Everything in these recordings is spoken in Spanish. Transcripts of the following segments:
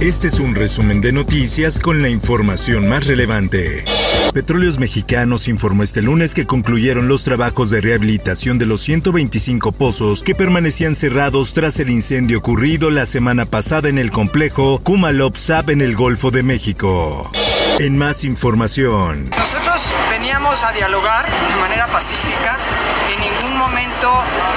Este es un resumen de noticias con la información más relevante. Petróleos Mexicanos informó este lunes que concluyeron los trabajos de rehabilitación de los 125 pozos que permanecían cerrados tras el incendio ocurrido la semana pasada en el complejo Kumalop-Sab en el Golfo de México. En más información. Nosotros veníamos a dialogar de manera pacífica momento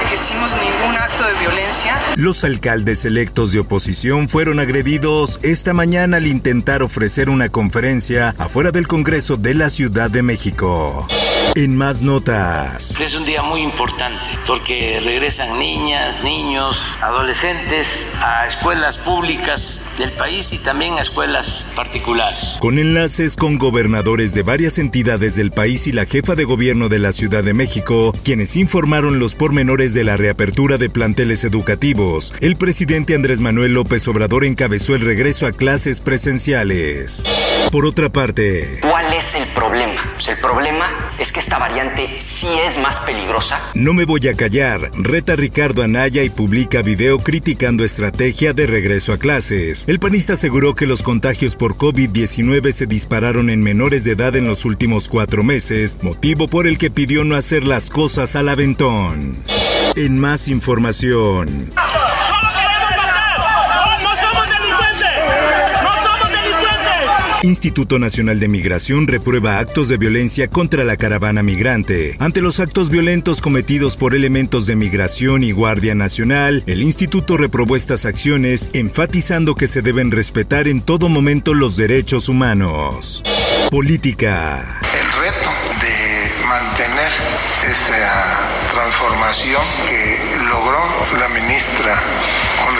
ejercimos ningún acto de violencia. Los alcaldes electos de oposición fueron agredidos esta mañana al intentar ofrecer una conferencia afuera del Congreso de la Ciudad de México. En más notas. Es un día muy importante porque regresan niñas, niños, adolescentes a escuelas públicas del país y también a escuelas particulares. Con enlaces con gobernadores de varias entidades del país y la jefa de gobierno de la Ciudad de México, quienes informaron los pormenores de la reapertura de planteles educativos, el presidente Andrés Manuel López Obrador encabezó el regreso a clases presenciales. Por otra parte, ¿cuál es el problema? Pues el problema es que esta variante sí es más peligrosa. No me voy a callar, reta Ricardo Anaya y publica video criticando estrategia de regreso a clases. El panista aseguró que los contagios por COVID-19 se dispararon en menores de edad en los últimos cuatro meses, motivo por el que pidió no hacer las cosas al aventón. En más información. Instituto Nacional de Migración reprueba actos de violencia contra la caravana migrante. Ante los actos violentos cometidos por elementos de migración y Guardia Nacional, el instituto reprobó estas acciones, enfatizando que se deben respetar en todo momento los derechos humanos. Política. El reto de mantener esa transformación que logró la ministra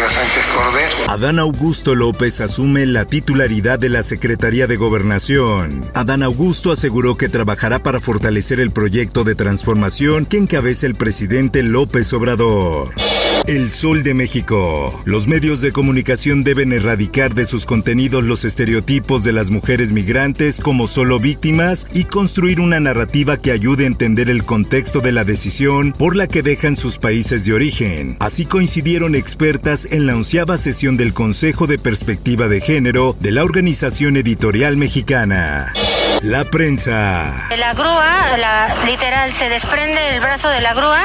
Sánchez Cordero. Adán Augusto López asume la titularidad de la Secretaría de Gobernación. Adán Augusto aseguró que trabajará para fortalecer el proyecto de transformación que encabeza el presidente López Obrador. El Sol de México. Los medios de comunicación deben erradicar de sus contenidos los estereotipos de las mujeres migrantes como solo víctimas y construir una narrativa que ayude a entender el contexto de la decisión por la que dejan sus países de origen. Así coincidieron expertas en la onceava sesión del Consejo de Perspectiva de Género de la Organización Editorial Mexicana. La prensa. La grúa, la, literal, se desprende el brazo de la grúa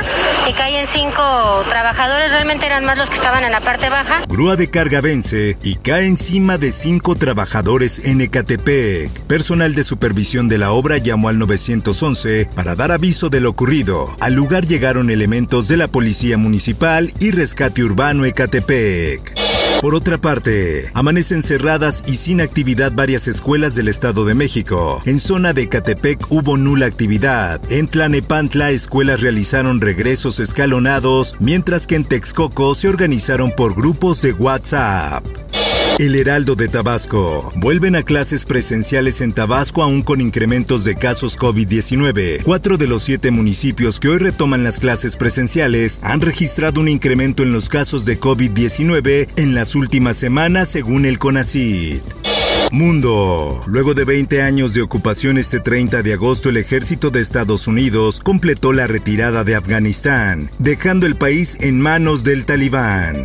y caen cinco trabajadores. Realmente eran más los que estaban en la parte baja. Grúa de carga vence y cae encima de cinco trabajadores en Ecatepec. Personal de supervisión de la obra llamó al 911 para dar aviso de lo ocurrido. Al lugar llegaron elementos de la Policía Municipal y Rescate Urbano Ecatepec. Por otra parte, amanecen cerradas y sin actividad varias escuelas del Estado de México. En zona de Catepec hubo nula actividad. En Tlanepantla, escuelas realizaron regresos escalonados, mientras que en Texcoco se organizaron por grupos de WhatsApp. El Heraldo de Tabasco. Vuelven a clases presenciales en Tabasco aún con incrementos de casos COVID-19. Cuatro de los siete municipios que hoy retoman las clases presenciales han registrado un incremento en los casos de COVID-19 en las últimas semanas según el CONACYT. Mundo. Luego de 20 años de ocupación este 30 de agosto, el ejército de Estados Unidos completó la retirada de Afganistán, dejando el país en manos del talibán.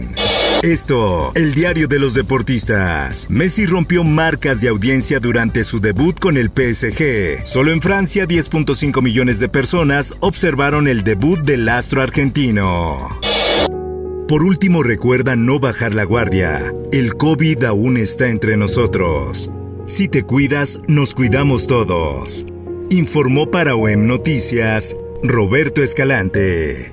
Esto, el diario de los deportistas. Messi rompió marcas de audiencia durante su debut con el PSG. Solo en Francia, 10.5 millones de personas observaron el debut del astro argentino. Por último, recuerda no bajar la guardia. El COVID aún está entre nosotros. Si te cuidas, nos cuidamos todos. Informó para OEM Noticias Roberto Escalante.